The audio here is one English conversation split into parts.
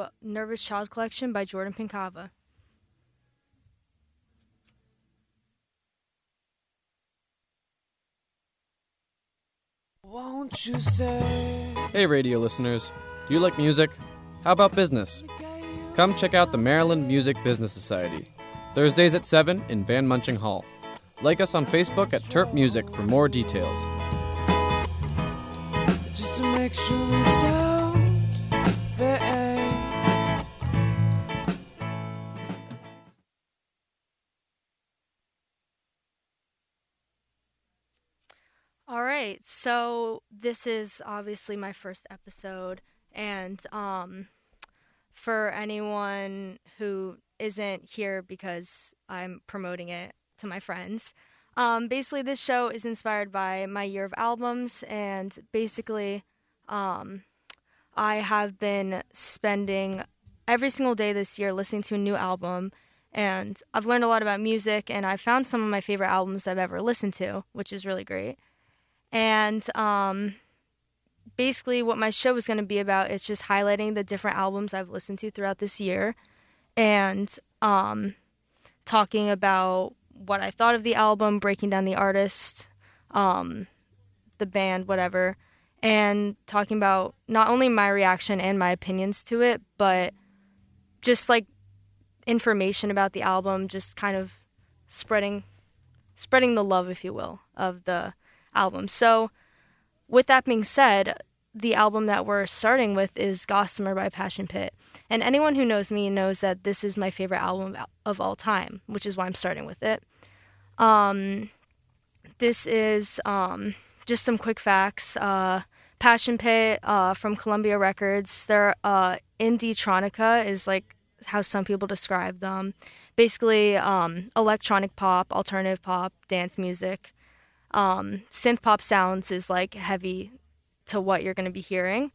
to Nervous Child Collection by Jordan Pinkava. Won't you say Hey, radio listeners. Do you like music? How about business? Come check out the Maryland Music Business Society. Thursdays at 7 in Van Munching Hall. Like us on Facebook at Terp Music for more details. Right, so this is obviously my first episode, and um, for anyone who isn't here because I'm promoting it to my friends, um, basically this show is inspired by my year of albums, and basically, um, I have been spending every single day this year listening to a new album. And I've learned a lot about music, and I've found some of my favorite albums I've ever listened to, which is really great. And um, basically, what my show is going to be about is just highlighting the different albums I've listened to throughout this year and um, talking about what I thought of the album, breaking down the artist, um, the band, whatever, and talking about not only my reaction and my opinions to it, but just like information about the album, just kind of spreading spreading the love, if you will, of the album. So, with that being said, the album that we're starting with is Gossamer by Passion Pit. And anyone who knows me knows that this is my favorite album of all time, which is why I'm starting with it. Um, this is um, just some quick facts. Uh, Passion Pit uh, from Columbia Records. Their uh, indietronica is like how some people describe them. Basically, um, electronic pop, alternative pop, dance music um, synth pop sounds is like heavy to what you're going to be hearing.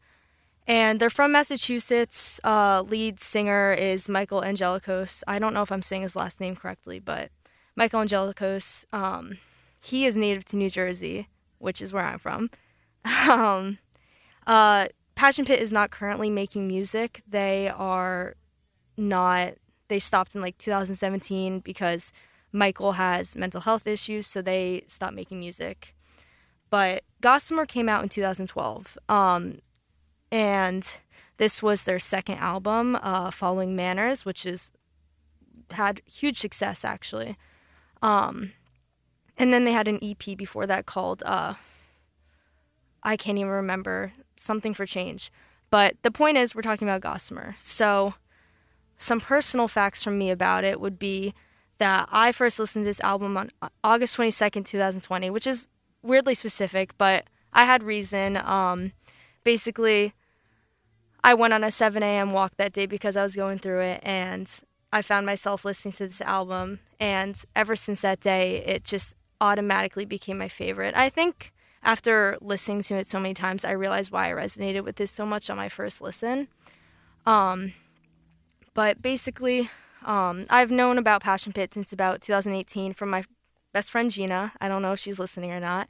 And they're from Massachusetts. Uh, lead singer is Michael Angelakos. I don't know if I'm saying his last name correctly, but Michael Angelakos. Um, he is native to New Jersey, which is where I'm from. um, uh, Passion Pit is not currently making music. They are not. They stopped in like 2017 because Michael has mental health issues, so they stopped making music. But Gossamer came out in 2012, um, and this was their second album, uh, following Manners, which is had huge success actually. Um, and then they had an EP before that called uh, I can't even remember something for change. But the point is, we're talking about Gossamer. So, some personal facts from me about it would be that I first listened to this album on August 22nd, 2020, which is weirdly specific, but I had reason. Um, basically, I went on a 7 a.m. walk that day because I was going through it, and I found myself listening to this album. And ever since that day, it just automatically became my favorite. I think after listening to it so many times, I realized why I resonated with this so much on my first listen. Um, but basically, um, I've known about Passion Pit since about 2018 from my best friend Gina. I don't know if she's listening or not,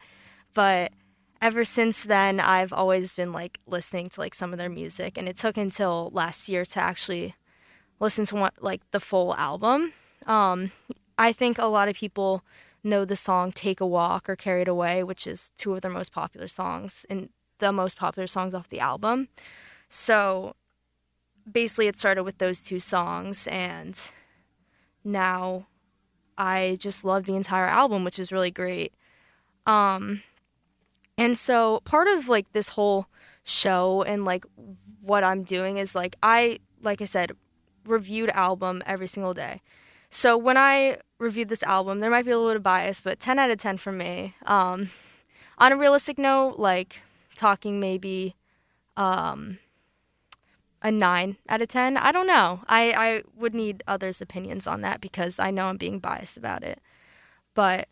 but ever since then, I've always been like listening to like some of their music, and it took until last year to actually listen to one, like the full album. Um, I think a lot of people know the song "Take a Walk" or "Carried Away," which is two of their most popular songs and the most popular songs off the album. So basically it started with those two songs and now I just love the entire album, which is really great. Um and so part of like this whole show and like what I'm doing is like I like I said reviewed album every single day. So when I reviewed this album, there might be a little bit of bias, but 10 out of 10 for me. Um on a realistic note, like talking maybe um a nine out of ten. I don't know. I, I would need others' opinions on that because I know I'm being biased about it. But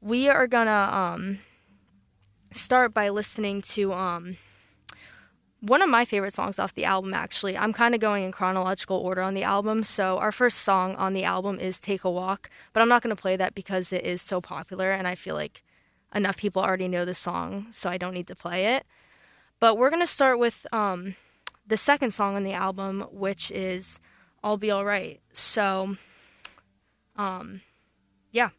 we are gonna um, start by listening to um, one of my favorite songs off the album. Actually, I'm kind of going in chronological order on the album. So our first song on the album is "Take a Walk," but I'm not gonna play that because it is so popular, and I feel like enough people already know the song, so I don't need to play it. But we're gonna start with um, the second song on the album, which is I'll Be Alright. So, um, yeah.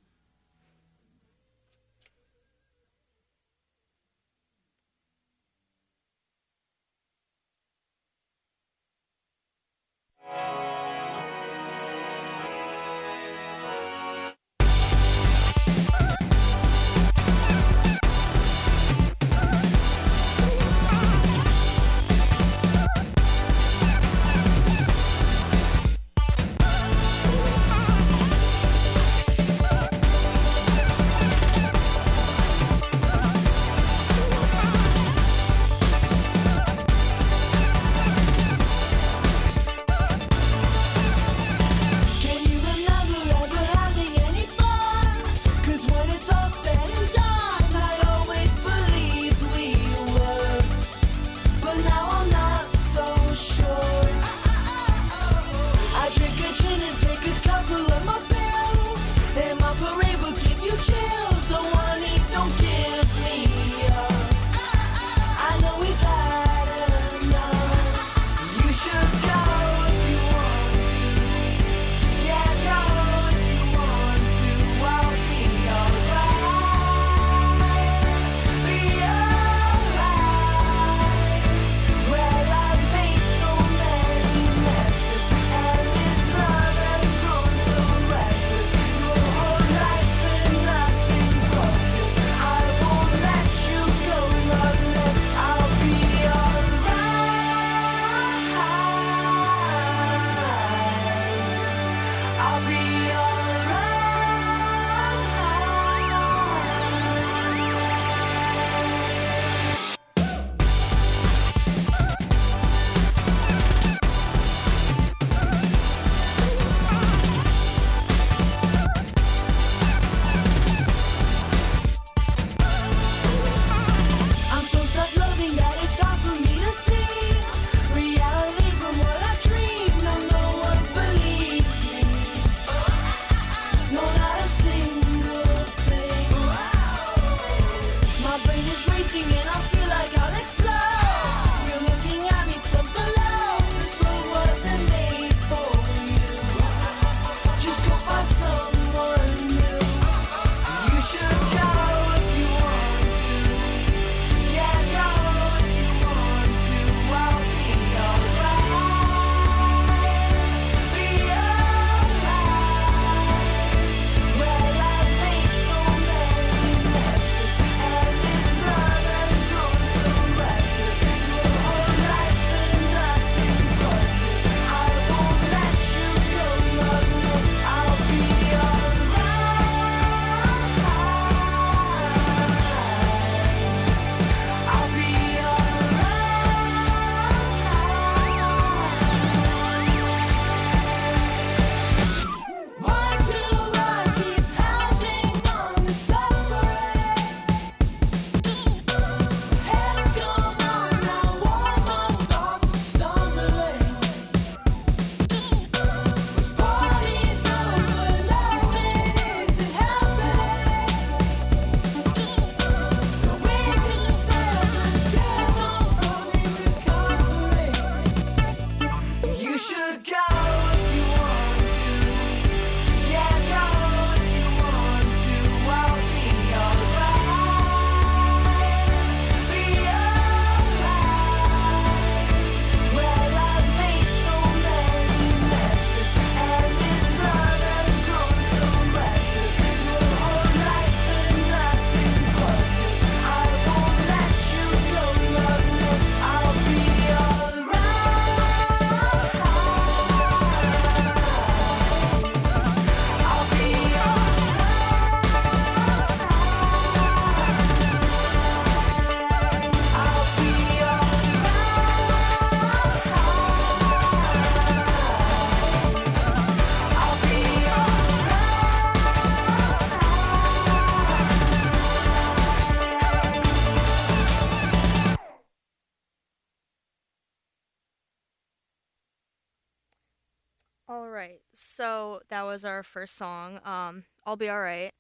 so that was our first song, um, I'll Be Alright.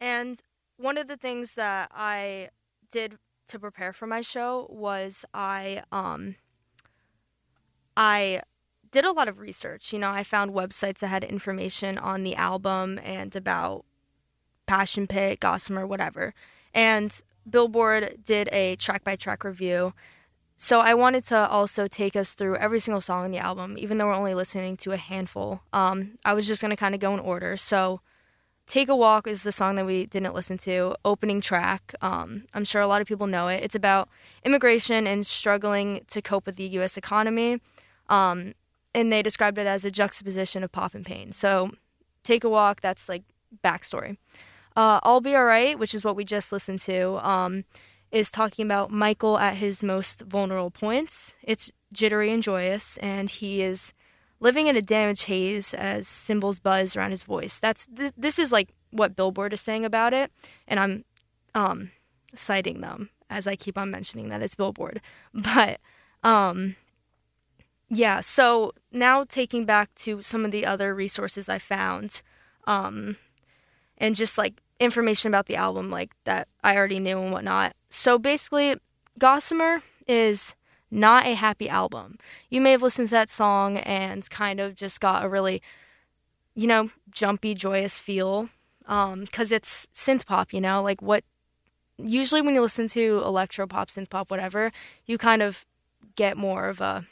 And one of the things that I did to prepare for my show was I um, I did a lot of research. You know, I found websites that had information on the album and about Passion Pit, Gossamer, whatever. And Billboard did a track by track review so I wanted to also take us through every single song in the album, even though we're only listening to a handful. Um, I was just going to kind of go in order. So Take a Walk is the song that we didn't listen to, opening track. Um, I'm sure a lot of people know it. It's about immigration and struggling to cope with the U.S. economy. Um, and they described it as a juxtaposition of pop and pain. So Take a Walk, that's like backstory. Uh, I'll Be Alright, which is what we just listened to, um, is talking about Michael at his most vulnerable points. It's jittery and joyous, and he is living in a damaged haze as cymbals buzz around his voice. That's th- this is like what Billboard is saying about it, and I'm um, citing them as I keep on mentioning that it's Billboard. But um, yeah, so now taking back to some of the other resources I found, um, and just like information about the album, like that I already knew and whatnot. So basically, Gossamer is not a happy album. You may have listened to that song and kind of just got a really, you know, jumpy, joyous feel, um, because it's synth pop. You know, like what. Usually, when you listen to electro pop, synth pop, whatever, you kind of get more of a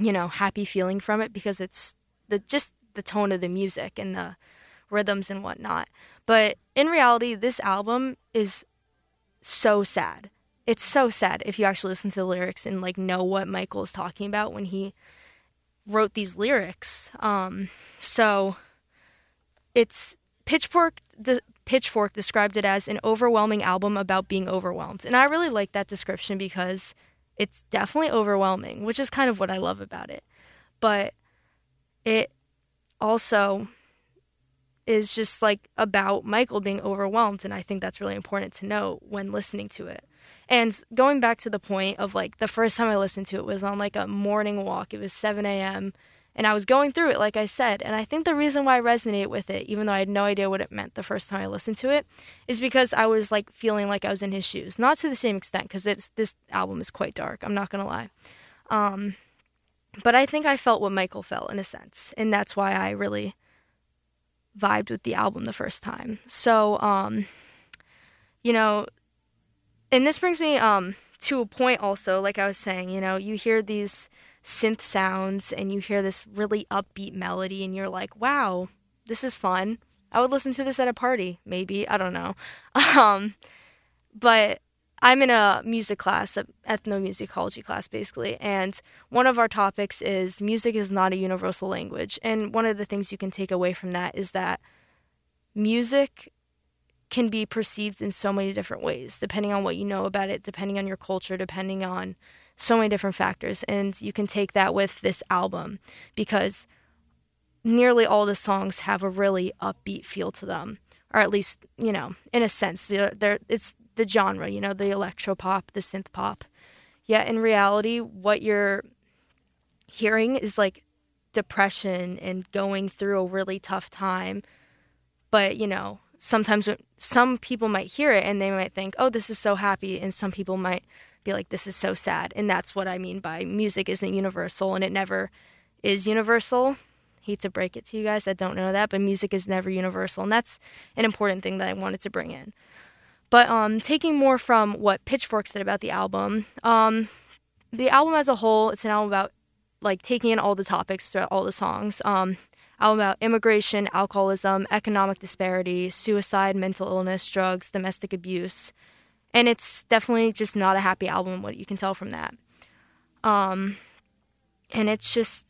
you know, happy feeling from it because it's the just the tone of the music and the rhythms and whatnot. But in reality, this album is so sad. It's so sad if you actually listen to the lyrics and like know what Michael is talking about when he wrote these lyrics. Um, so it's Pitchfork. The Pitchfork described it as an overwhelming album about being overwhelmed, and I really like that description because it's definitely overwhelming, which is kind of what I love about it. But it also is just like about Michael being overwhelmed. And I think that's really important to know when listening to it. And going back to the point of like the first time I listened to it was on like a morning walk. It was 7 a.m. And I was going through it, like I said. And I think the reason why I resonate with it, even though I had no idea what it meant the first time I listened to it, is because I was like feeling like I was in his shoes. Not to the same extent, because this album is quite dark. I'm not gonna lie. Um, but I think I felt what Michael felt in a sense, and that's why I really vibed with the album the first time. So, um, you know, and this brings me um to a point also, like I was saying, you know, you hear these synth sounds and you hear this really upbeat melody and you're like, wow, this is fun. I would listen to this at a party, maybe. I don't know. Um, but I'm in a music class, an ethnomusicology class, basically, and one of our topics is music is not a universal language. And one of the things you can take away from that is that music can be perceived in so many different ways, depending on what you know about it, depending on your culture, depending on so many different factors. And you can take that with this album because nearly all the songs have a really upbeat feel to them, or at least, you know, in a sense, they're, they're, it's the genre, you know, the electro pop, the synth pop. Yet in reality, what you're hearing is like depression and going through a really tough time. But, you know, sometimes some people might hear it and they might think, oh, this is so happy. And some people might be like, this is so sad. And that's what I mean by music isn't universal and it never is universal. Hate to break it to you guys that don't know that, but music is never universal. And that's an important thing that I wanted to bring in. But um, taking more from what Pitchfork said about the album, um, the album as a whole, it's an album about like taking in all the topics throughout all the songs. Um, album about immigration, alcoholism, economic disparity, suicide, mental illness, drugs, domestic abuse, and it's definitely just not a happy album. What you can tell from that, um, and it's just.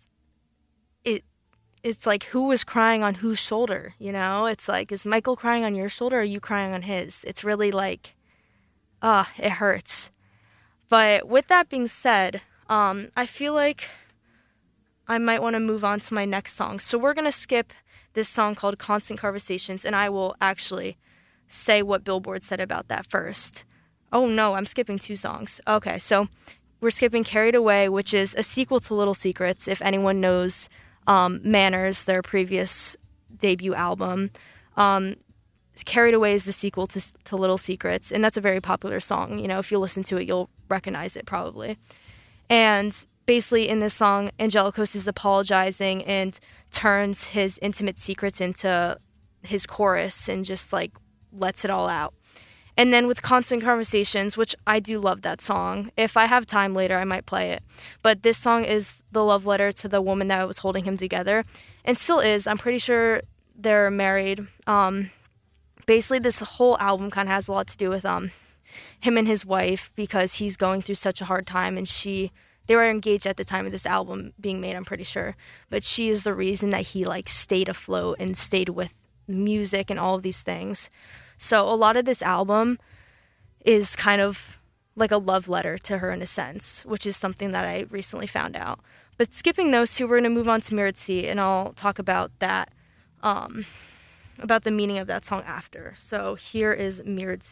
It's like who was crying on whose shoulder, you know? It's like is Michael crying on your shoulder or are you crying on his? It's really like, ah, it hurts. But with that being said, um, I feel like I might want to move on to my next song. So we're going to skip this song called Constant Conversations, and I will actually say what Billboard said about that first. Oh no, I'm skipping two songs. Okay, so we're skipping Carried Away, which is a sequel to Little Secrets, if anyone knows um, Manners, their previous debut album. Um, Carried Away is the sequel to, to Little Secrets, and that's a very popular song. You know, if you listen to it, you'll recognize it probably. And basically in this song, Angelakos is apologizing and turns his intimate secrets into his chorus and just like lets it all out. And then with Constant Conversations, which I do love that song. If I have time later, I might play it. But this song is the love letter to the woman that was holding him together and still is. I'm pretty sure they're married. Um, basically, this whole album kind of has a lot to do with um, him and his wife because he's going through such a hard time and she they were engaged at the time of this album being made i'm pretty sure but she is the reason that he like stayed afloat and stayed with music and all of these things so a lot of this album is kind of like a love letter to her in a sense which is something that i recently found out. But skipping those two we're going to move on to mirrored and i'll talk about that um, about the meaning of that song after. So here is mirrored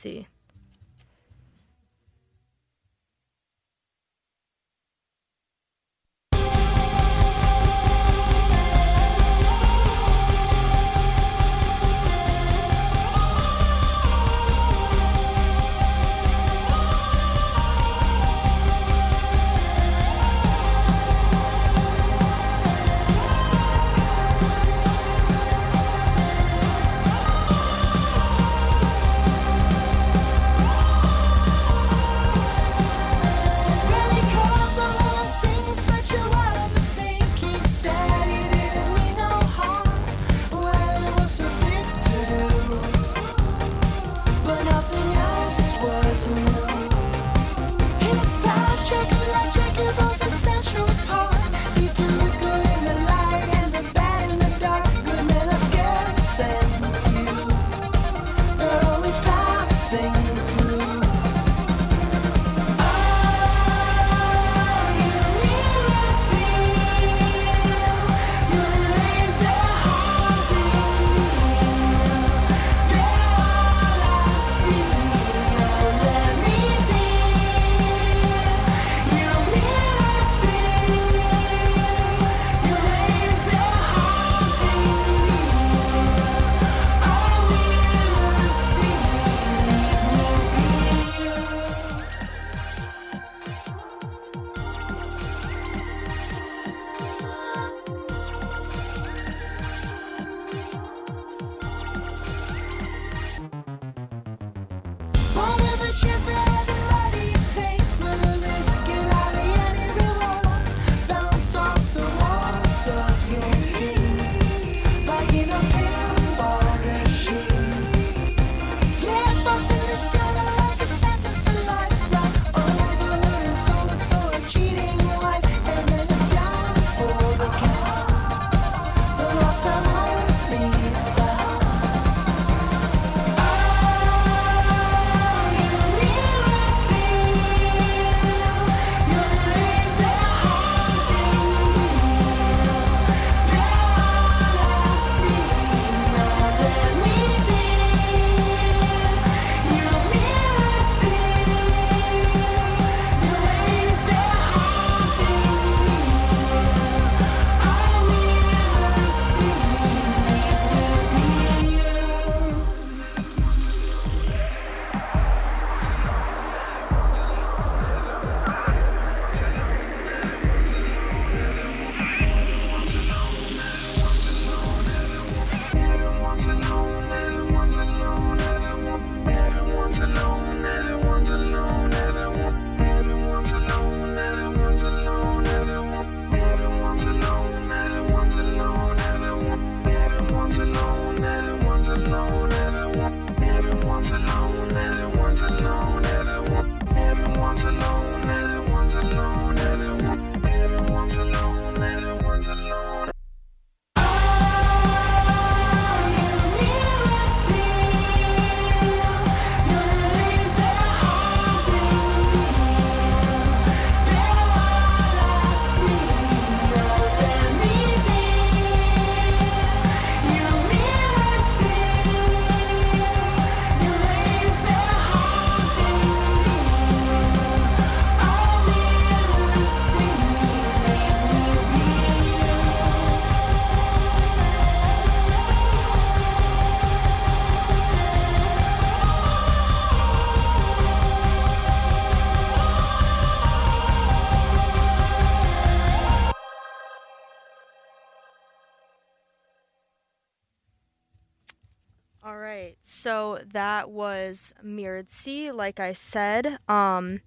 that was Mirrored Sea, like I said. Um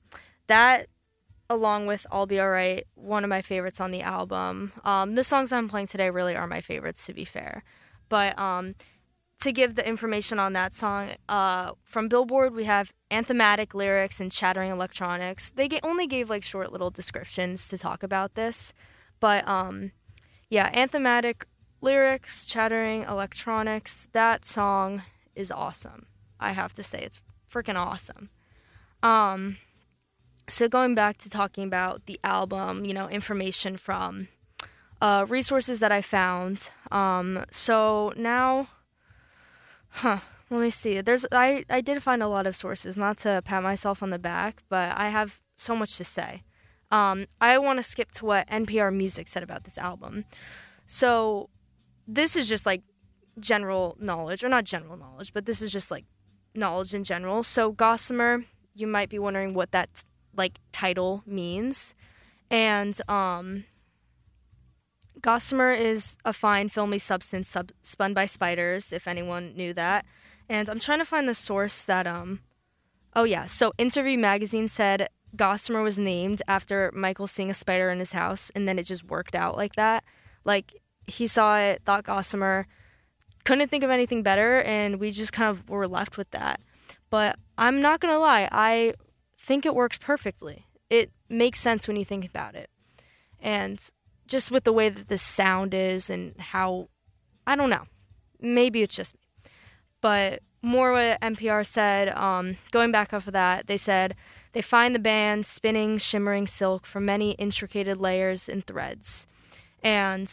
that along with I'll Be Alright, one of my favorites on the album. Um the songs I'm playing today really are my favorites to be fair. But um to give the information on that song, uh, from Billboard, we have anthematic lyrics and chattering electronics. They only gave like short little descriptions to talk about this, but um, yeah, anthematic lyrics, chattering electronics. That song is awesome. I have to say, it's freaking awesome. Um, so going back to talking about the album, you know, information from uh, resources that I found. Um, so now Huh. Let me see. There's I I did find a lot of sources, not to pat myself on the back, but I have so much to say. Um, I want to skip to what NPR Music said about this album. So, this is just like general knowledge, or not general knowledge, but this is just like knowledge in general. So, Gossamer, you might be wondering what that like title means, and um, Gossamer is a fine filmy substance sub- spun by spiders, if anyone knew that. And I'm trying to find the source that um Oh yeah, so Interview magazine said Gossamer was named after Michael seeing a spider in his house and then it just worked out like that. Like he saw it, thought Gossamer, couldn't think of anything better and we just kind of were left with that. But I'm not to lie, I think it works perfectly. It makes sense when you think about it. And just with the way that the sound is and how I don't know. Maybe it's just me. But more what NPR said, um, going back off of that, they said they find the band spinning shimmering silk from many intricated layers and threads. And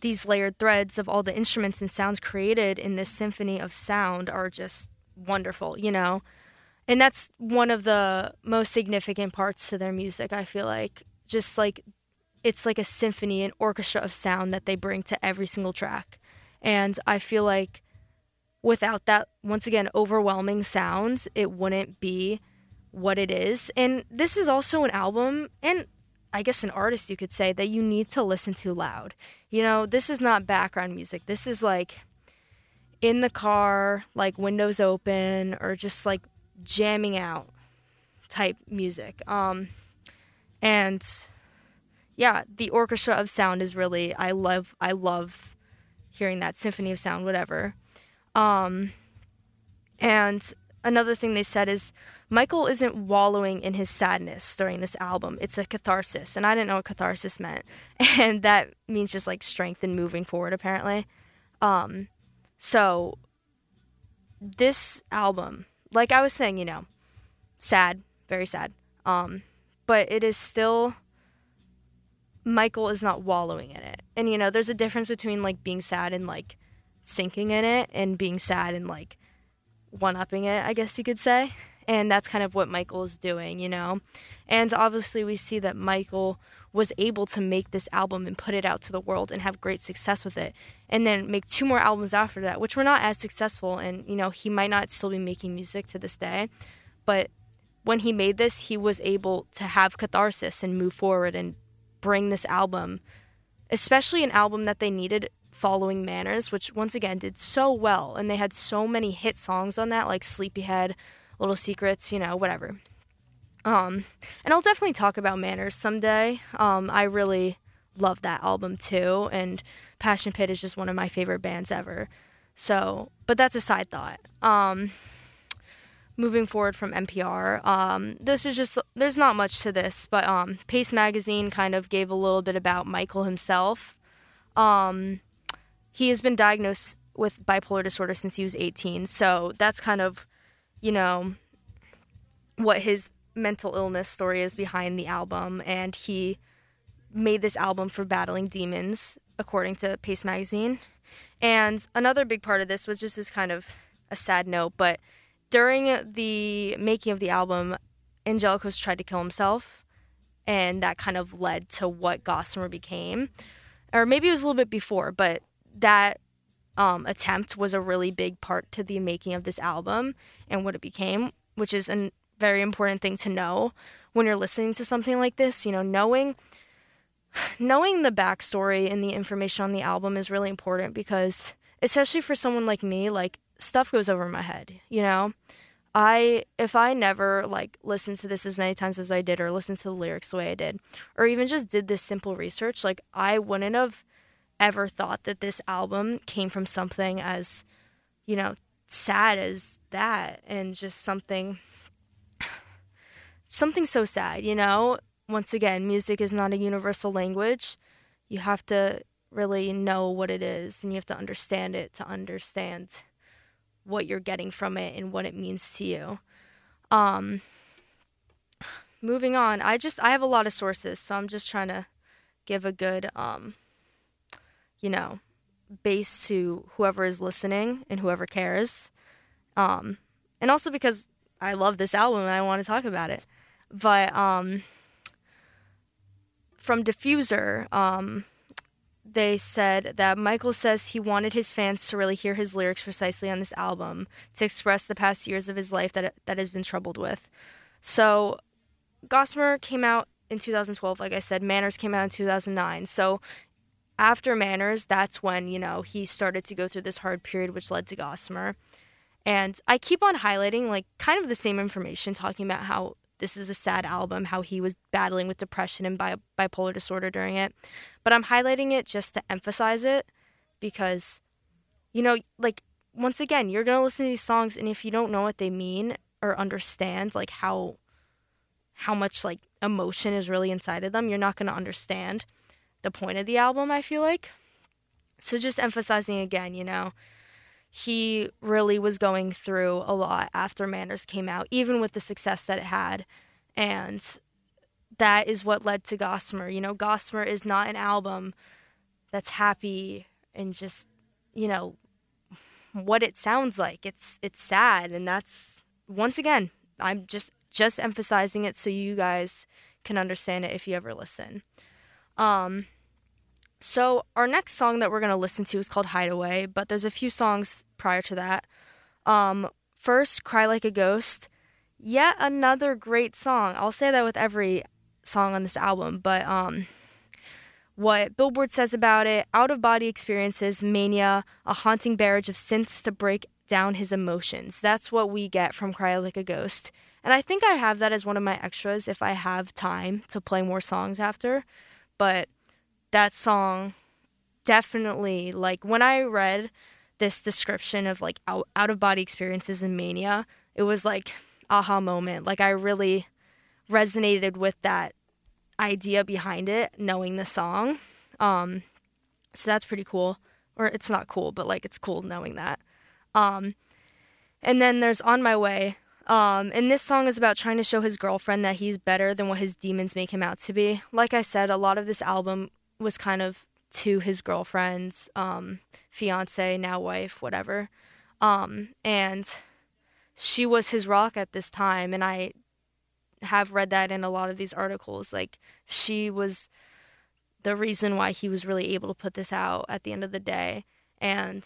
these layered threads of all the instruments and sounds created in this symphony of sound are just wonderful, you know? And that's one of the most significant parts to their music, I feel like. Just like it's like a symphony, an orchestra of sound that they bring to every single track. And I feel like without that, once again, overwhelming sound, it wouldn't be what it is. And this is also an album, and I guess an artist, you could say, that you need to listen to loud. You know, this is not background music. This is like in the car, like windows open, or just like jamming out type music. Um, and yeah, the orchestra of sound is really I love I love hearing that symphony of sound, whatever. Um, and another thing they said is Michael isn't wallowing in his sadness during this album. It's a catharsis, and I didn't know what catharsis meant, and that means just like strength and moving forward, apparently. Um, so this album, like I was saying, you know, sad, very sad. Um, but it is still Michael is not wallowing in it. And you know, there's a difference between like being sad and like sinking in it and being sad and like one upping it, I guess you could say. And that's kind of what Michael is doing, you know. And obviously we see that Michael was able to make this album and put it out to the world and have great success with it. And then make two more albums after that, which were not as successful and you know, he might not still be making music to this day, but when he made this, he was able to have catharsis and move forward and bring this album, especially an album that they needed following Manners, which once again did so well. And they had so many hit songs on that, like Sleepyhead, Little Secrets, you know, whatever. Um, and I'll definitely talk about Manners someday. Um, I really love that album too. And Passion Pit is just one of my favorite bands ever. So, but that's a side thought. Um, moving forward from NPR. Um, this is just there's not much to this, but um, Paste Magazine kind of gave a little bit about Michael himself. Um, he has been diagnosed with bipolar disorder since he was 18, so that's kind of, you know, what his mental illness story is behind the album, and he made this album for battling demons, according to Paste Magazine. And another big part of this was just this kind of a sad note, but during the making of the album, Angelakos tried to kill himself, and that kind of led to what Gossamer became. Or maybe it was a little bit before, but that um, attempt was a really big part to the making of this album and what it became, which is a very important thing to know when you're listening to something like this. You know, knowing knowing the backstory and the information on the album is really important because, especially for someone like me, like stuff goes over my head, you know? I if I never like listened to this as many times as I did or listened to the lyrics the way I did or even just did this simple research, like I wouldn't have ever thought that this album came from something as you know, sad as that and just something something so sad, you know? Once again, music is not a universal language. You have to really know what it is and you have to understand it to understand what you're getting from it and what it means to you. Um moving on, I just I have a lot of sources, so I'm just trying to give a good um you know, base to whoever is listening and whoever cares. Um and also because I love this album and I want to talk about it. But um from Diffuser, um they said that Michael says he wanted his fans to really hear his lyrics precisely on this album to express the past years of his life that that has been troubled with. So, Gossamer came out in 2012, like I said. Manners came out in 2009. So, after Manners, that's when you know he started to go through this hard period, which led to Gossamer. And I keep on highlighting like kind of the same information, talking about how this is a sad album, how he was battling with depression and bi- bipolar disorder during it. But I'm highlighting it just to emphasize it because, you know, like, once again, you're going to listen to these songs, and if you don't know what they mean or understand, like, how. How much like emotion is really inside of them, you're not going to understand the point of the album, I feel like. So, just emphasizing again, you know, he really was going through a lot after Manners came out, even with the success that it had. And that is what led to Gossamer. You know, Gossamer is not an album that's happy and just, you know, what it sounds like. It's it's sad and that's once again, I'm just just emphasizing it so you guys can understand it if you ever listen. Um so our next song that we're gonna listen to is called Hideaway, but there's a few songs prior to that. Um, first, Cry Like a Ghost. Yet another great song. I'll say that with every song on this album, but um, what Billboard says about it out of body experiences, mania, a haunting barrage of synths to break down his emotions. That's what we get from Cry Like a Ghost. And I think I have that as one of my extras if I have time to play more songs after. But that song definitely, like, when I read this description of like out, out of body experiences and mania, it was like aha moment. Like, I really resonated with that idea behind it, knowing the song. Um, so that's pretty cool. Or it's not cool, but like it's cool knowing that. Um, and then there's On My Way. Um, and this song is about trying to show his girlfriend that he's better than what his demons make him out to be. Like I said, a lot of this album was kind of to his girlfriend's um, fiance, now wife, whatever. Um, and she was his rock at this time. And I have read that in a lot of these articles. Like, she was the reason why he was really able to put this out at the end of the day. And,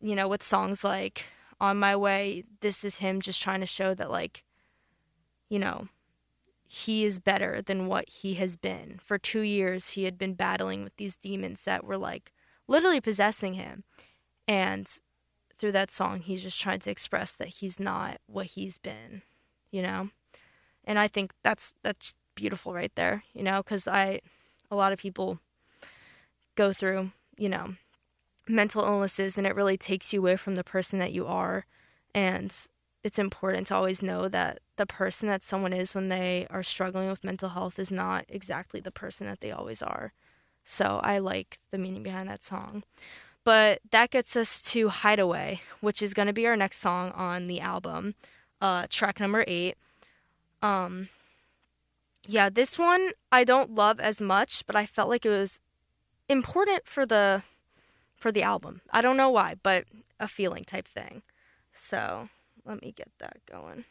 you know, with songs like On My Way, this is him just trying to show that, like, you know, he is better than what he has been. For two years, he had been battling with these demons that were like literally possessing him. And through that song, he's just trying to express that he's not what he's been, you know? And I think that's that's beautiful right there, you know, cuz I a lot of people go through, you know, mental illnesses and it really takes you away from the person that you are and it's important to always know that the person that someone is when they are struggling with mental health is not exactly the person that they always are. So I like the meaning behind that song. But that gets us to Hideaway, which is going to be our next song on the album, uh, track number eight. Um, yeah, this one I don't love as much, but I felt like it was important for the for the album. I don't know why, but a feeling type thing. So let me get that going.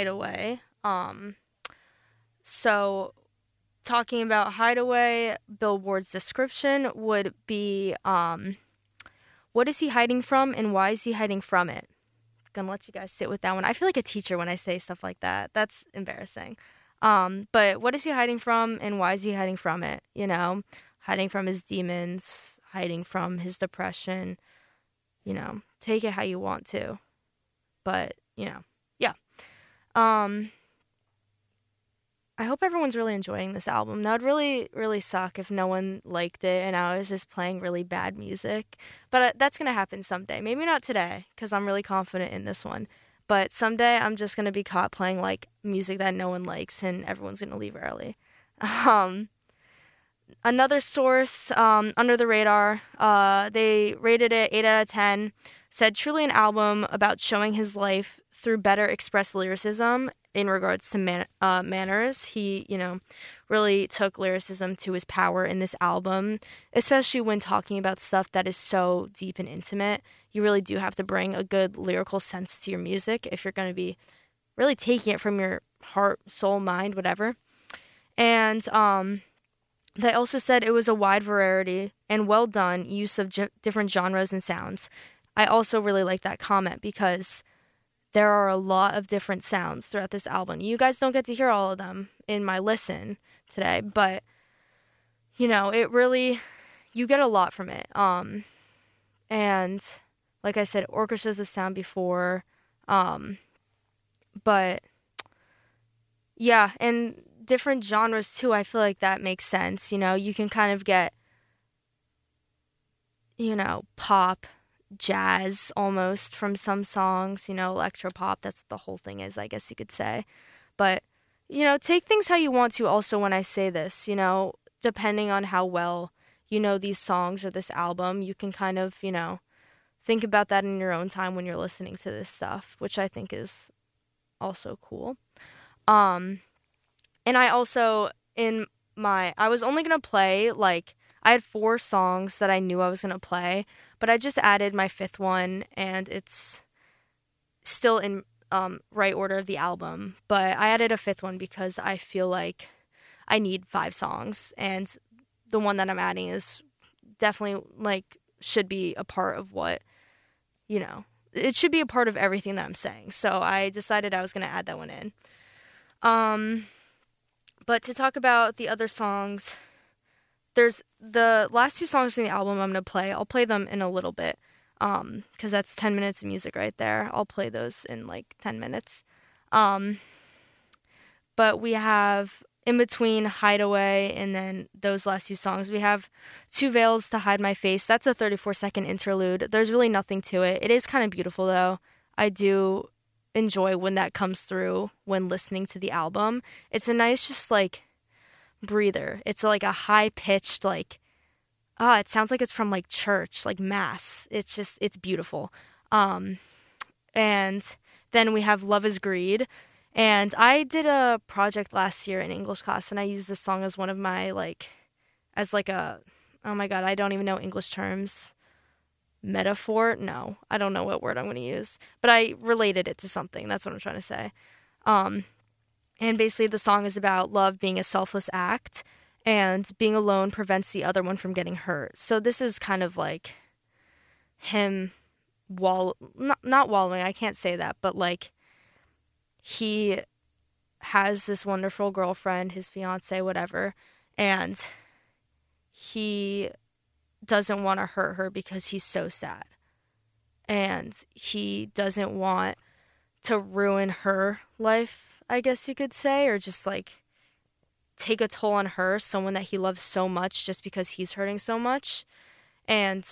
Hideaway. Um so talking about Hideaway, Billboard's description would be um what is he hiding from and why is he hiding from it? Gonna let you guys sit with that one. I feel like a teacher when I say stuff like that. That's embarrassing. Um, but what is he hiding from and why is he hiding from it? You know, hiding from his demons, hiding from his depression. You know, take it how you want to. But, you know. Um I hope everyone's really enjoying this album. That would really, really suck if no one liked it and I was just playing really bad music. But uh, that's going to happen someday. Maybe not today, because I'm really confident in this one. But someday I'm just going to be caught playing like music that no one likes and everyone's going to leave early. Um, another source, um, Under the Radar, uh, they rated it 8 out of 10, said truly an album about showing his life through better expressed lyricism in regards to man- uh, manners. He, you know, really took lyricism to his power in this album, especially when talking about stuff that is so deep and intimate. You really do have to bring a good lyrical sense to your music if you're going to be really taking it from your heart, soul, mind, whatever. And um, they also said it was a wide variety and well done use of j- different genres and sounds. I also really like that comment because there are a lot of different sounds throughout this album. You guys don't get to hear all of them in my listen today, but you know, it really you get a lot from it. Um and like I said, orchestras of sound before um but yeah, and different genres too. I feel like that makes sense, you know. You can kind of get you know, pop jazz almost from some songs, you know, electro pop. That's what the whole thing is, I guess you could say. But, you know, take things how you want to also when I say this, you know, depending on how well you know these songs or this album, you can kind of, you know, think about that in your own time when you're listening to this stuff, which I think is also cool. Um and I also in my I was only going to play like I had four songs that I knew I was going to play, but I just added my fifth one and it's still in um, right order of the album. But I added a fifth one because I feel like I need five songs and the one that I'm adding is definitely like should be a part of what you know it should be a part of everything that I'm saying. So I decided I was going to add that one in. Um but to talk about the other songs, there's the last two songs in the album I'm gonna play. I'll play them in a little bit, um, because that's ten minutes of music right there. I'll play those in like ten minutes. Um, but we have in between Hideaway and then those last few songs, we have Two Veils to Hide My Face. That's a 34 second interlude. There's really nothing to it. It is kind of beautiful though. I do enjoy when that comes through when listening to the album. It's a nice, just like breather. It's like a high pitched, like, ah, it sounds like it's from like church, like mass. It's just, it's beautiful. Um, and then we have Love is Greed. And I did a project last year in English class, and I used this song as one of my, like, as like a, oh my God, I don't even know English terms. Metaphor? No, I don't know what word I'm going to use, but I related it to something. That's what I'm trying to say. Um, and basically, the song is about love being a selfless act, and being alone prevents the other one from getting hurt. So this is kind of like him wall not not wallowing. I can't say that, but like he has this wonderful girlfriend, his fiance, whatever, and he doesn't want to hurt her because he's so sad. And he doesn't want to ruin her life, I guess you could say, or just like take a toll on her, someone that he loves so much just because he's hurting so much. And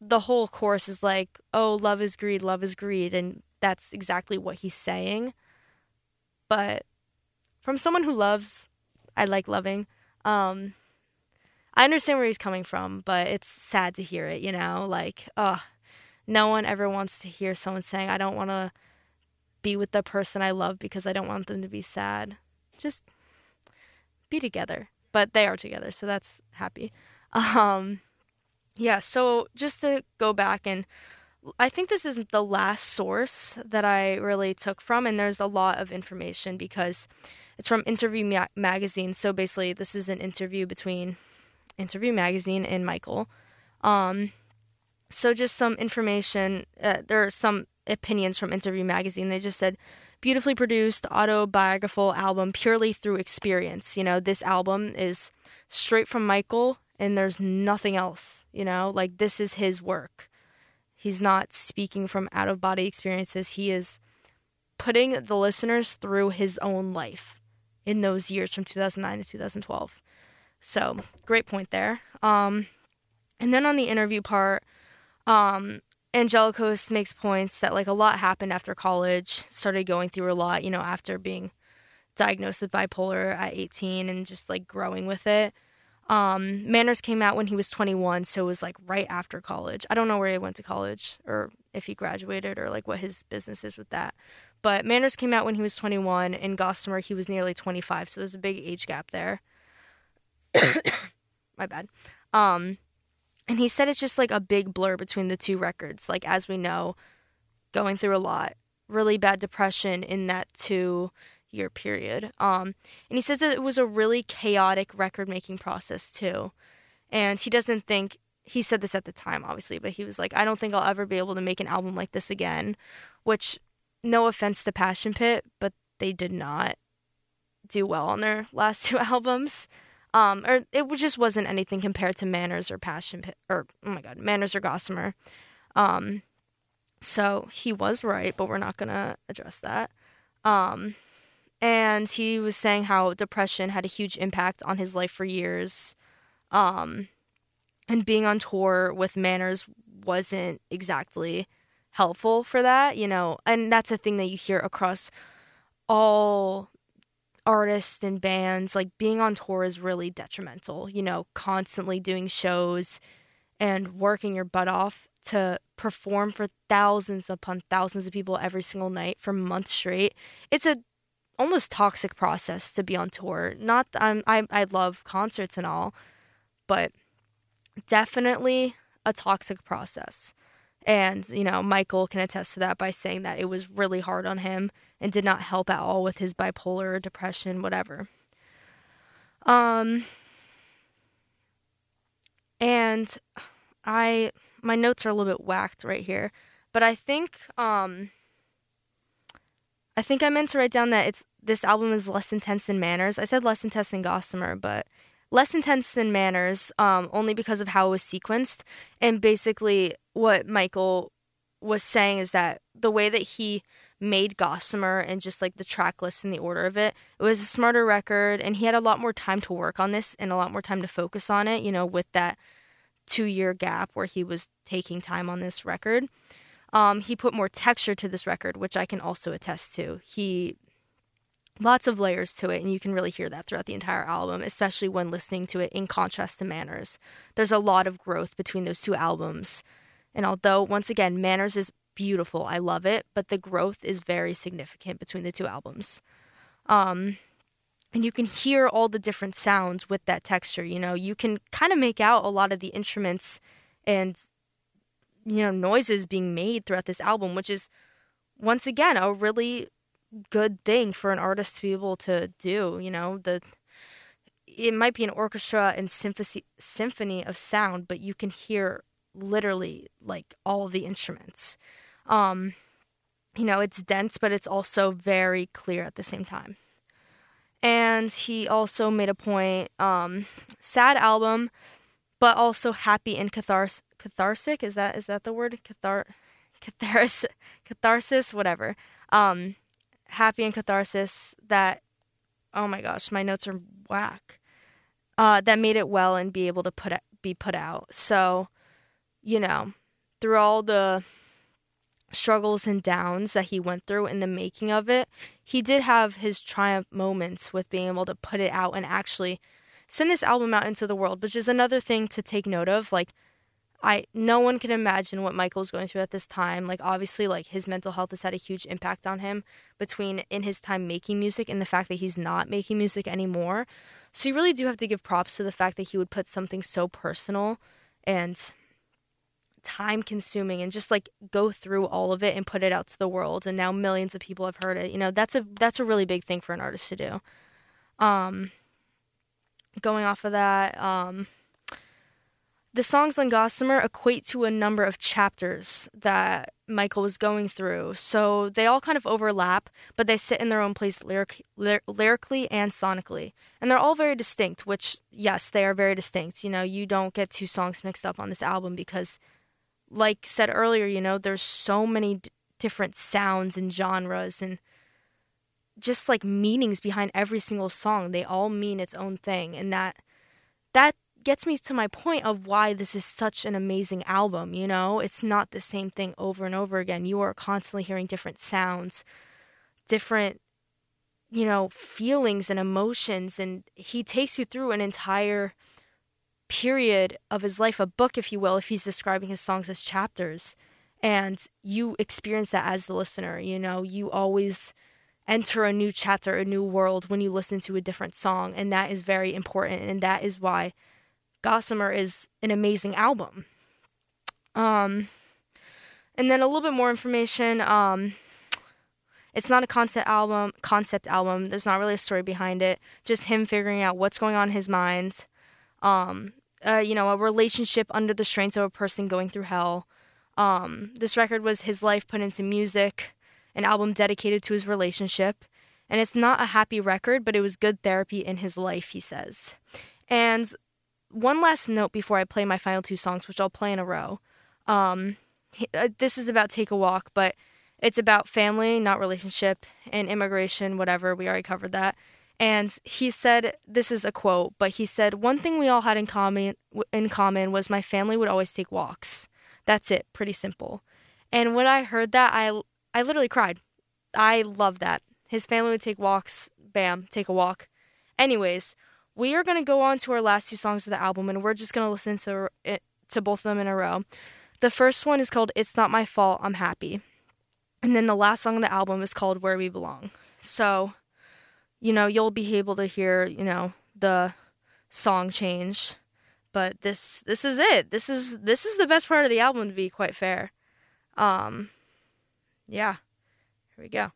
the whole course is like, oh, love is greed, love is greed. And that's exactly what he's saying. But from someone who loves, I like loving. Um, I understand where he's coming from, but it's sad to hear it, you know? Like, oh, no one ever wants to hear someone saying, I don't want to be with the person I love because I don't want them to be sad. Just be together. But they are together, so that's happy. Um, yeah, so just to go back and I think this is the last source that I really took from, and there's a lot of information because it's from Interview Ma- Magazine. So basically, this is an interview between Interview Magazine and Michael. Um, so just some information. Uh, there are some opinions from Interview Magazine. They just said beautifully produced autobiographical album purely through experience. You know, this album is straight from Michael, and there's nothing else. You know, like this is his work. He's not speaking from out of body experiences. He is putting the listeners through his own life in those years from 2009 to 2012. So, great point there. Um, and then on the interview part, um, Angelakos makes points that like a lot happened after college, started going through a lot, you know, after being diagnosed with bipolar at 18 and just like growing with it. Um, Manners came out when he was 21, so it was like right after college. I don't know where he went to college or if he graduated or like what his business is with that. But Manners came out when he was 21, and Gossamer he was nearly 25, so there's a big age gap there. My bad. Um, and he said it's just like a big blur between the two records. Like as we know, going through a lot, really bad depression in that two year period. Um, and he says that it was a really chaotic record making process too. And he doesn't think he said this at the time, obviously, but he was like, I don't think I'll ever be able to make an album like this again. Which, no offense to Passion Pit, but they did not do well on their last two albums. Um, or it just wasn't anything compared to Manners or Passion or oh my god, Manners or Gossamer. Um, so he was right, but we're not gonna address that. Um, and he was saying how depression had a huge impact on his life for years. Um, and being on tour with Manners wasn't exactly helpful for that, you know, and that's a thing that you hear across all artists and bands. Like being on tour is really detrimental, you know, constantly doing shows and working your butt off to perform for thousands upon thousands of people every single night for months straight. It's a almost toxic process to be on tour. Not I'm I I love concerts and all, but definitely a toxic process. And, you know, Michael can attest to that by saying that it was really hard on him and did not help at all with his bipolar, depression, whatever. Um and I my notes are a little bit whacked right here, but I think um I think I meant to write down that it's this album is less intense than Manners. I said less intense than Gossamer, but less intense than Manners, um, only because of how it was sequenced. And basically, what Michael was saying is that the way that he made Gossamer and just like the track list and the order of it, it was a smarter record, and he had a lot more time to work on this and a lot more time to focus on it. You know, with that two year gap where he was taking time on this record. Um, he put more texture to this record, which I can also attest to. He lots of layers to it and you can really hear that throughout the entire album especially when listening to it in contrast to manners there's a lot of growth between those two albums and although once again manners is beautiful i love it but the growth is very significant between the two albums um and you can hear all the different sounds with that texture you know you can kind of make out a lot of the instruments and you know noises being made throughout this album which is once again a really good thing for an artist to be able to do. You know, the it might be an orchestra and symphony symphony of sound, but you can hear literally like all of the instruments. Um, you know, it's dense, but it's also very clear at the same time. And he also made a point, um, sad album, but also happy and cathars- catharsic. Is that is that the word? Cathar catharsis catharsis, whatever. Um, happy and catharsis that oh my gosh, my notes are whack. Uh, that made it well and be able to put be put out. So, you know, through all the struggles and downs that he went through in the making of it, he did have his triumph moments with being able to put it out and actually send this album out into the world, which is another thing to take note of. Like I no one can imagine what Michael's going through at this time. Like obviously like his mental health has had a huge impact on him between in his time making music and the fact that he's not making music anymore. So you really do have to give props to the fact that he would put something so personal and time consuming and just like go through all of it and put it out to the world and now millions of people have heard it you know that's a that's a really big thing for an artist to do um going off of that um the songs on Gossamer equate to a number of chapters that Michael was going through. So they all kind of overlap, but they sit in their own place lyric, lyr- lyrically and sonically. And they're all very distinct, which, yes, they are very distinct. You know, you don't get two songs mixed up on this album because, like said earlier, you know, there's so many d- different sounds and genres and just like meanings behind every single song. They all mean its own thing. And that, that gets me to my point of why this is such an amazing album, you know? It's not the same thing over and over again. You are constantly hearing different sounds, different you know, feelings and emotions and he takes you through an entire period of his life, a book if you will, if he's describing his songs as chapters. And you experience that as the listener, you know, you always enter a new chapter, a new world when you listen to a different song, and that is very important and that is why Gossamer is an amazing album. Um, and then a little bit more information. Um, it's not a concept album. Concept album. There's not really a story behind it. Just him figuring out what's going on in his mind. Um, uh, you know, a relationship under the strains of a person going through hell. Um, this record was his life put into music. An album dedicated to his relationship. And it's not a happy record, but it was good therapy in his life, he says. And one last note before I play my final two songs, which I'll play in a row. Um, uh, this is about Take a Walk, but it's about family, not relationship, and immigration, whatever. We already covered that. And he said, this is a quote, but he said, one thing we all had in common, in common was my family would always take walks. That's it, pretty simple. And when I heard that, I, I literally cried. I love that. His family would take walks, bam, take a walk. Anyways, we are going to go on to our last two songs of the album and we're just going to listen to to both of them in a row. The first one is called It's Not My Fault, I'm Happy. And then the last song of the album is called Where We Belong. So, you know, you'll be able to hear, you know, the song change. But this this is it. This is this is the best part of the album to be quite fair. Um yeah. Here we go.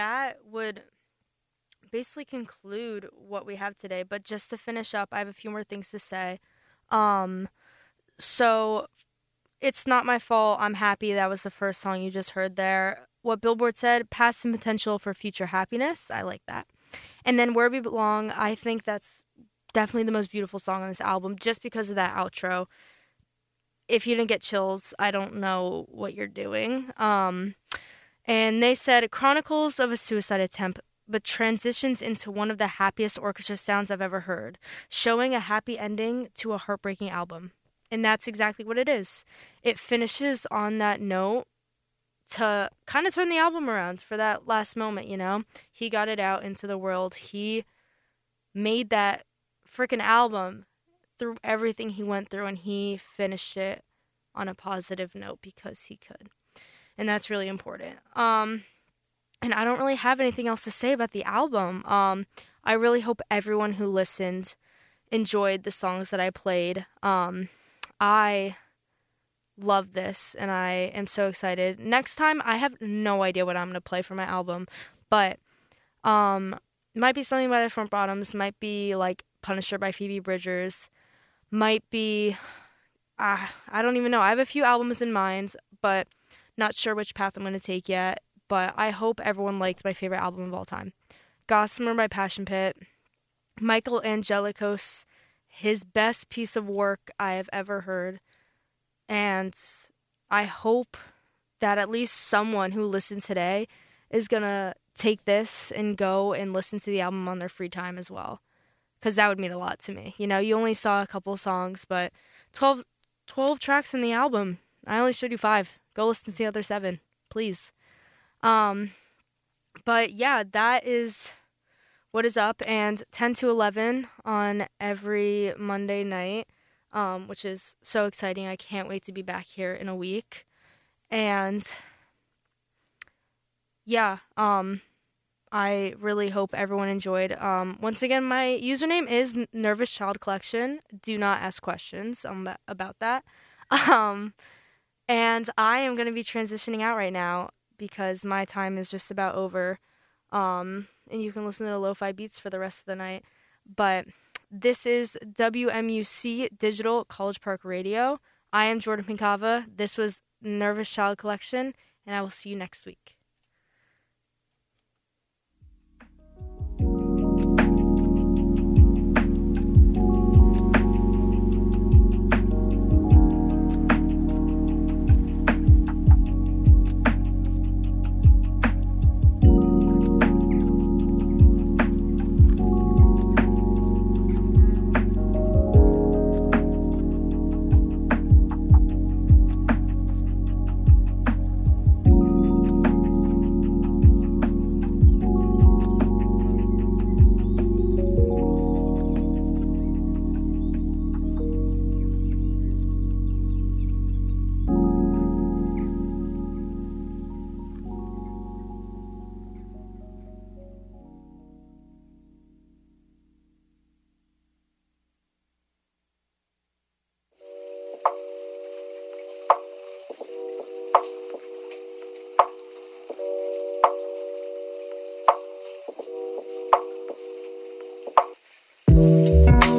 That would basically conclude what we have today. But just to finish up, I have a few more things to say. Um, so it's not my fault. I'm happy that was the first song you just heard there. What Billboard said, past and potential for future happiness. I like that. And then Where We Belong, I think that's definitely the most beautiful song on this album just because of that outro. If you didn't get chills, I don't know what you're doing. Um, and they said Chronicles of a Suicide Attempt, but transitions into one of the happiest orchestra sounds I've ever heard, showing a happy ending to a heartbreaking album. And that's exactly what it is. It finishes on that note to kind of turn the album around for that last moment, you know? He got it out into the world. He made that freaking album through everything he went through and he finished it on a positive note because he could. And that's really important. Um and I don't really have anything else to say about the album. Um I really hope everyone who listened enjoyed the songs that I played. Um I love this and I am so excited. Next time I have no idea what I'm going to play for my album, but um might be something by the front bottoms, might be like Punisher by Phoebe Bridgers, might be uh, I don't even know. I have a few albums in mind, but not sure which path I'm going to take yet. But I hope everyone liked my favorite album of all time, Gossamer by Passion Pit. Michael Angelakos, his best piece of work I have ever heard. And I hope that at least someone who listened today is going to take this and go and listen to the album on their free time as well. Because that would mean a lot to me. You know, you only saw a couple songs, but 12, 12 tracks in the album. I only showed you five. Go listen to the other seven, please. Um, but yeah, that is what is up. And 10 to 11 on every Monday night um, which is so exciting. I can't wait to be back here in a week. And yeah, um, I really hope everyone enjoyed. Um, once again, my username is Nervous Child Collection. Do not ask questions um, about that. Um, and I am going to be transitioning out right now because my time is just about over. Um, and you can listen to the lo-fi beats for the rest of the night. But this is WMUC Digital College Park Radio. I am Jordan Pinkava. This was Nervous Child Collection, and I will see you next week.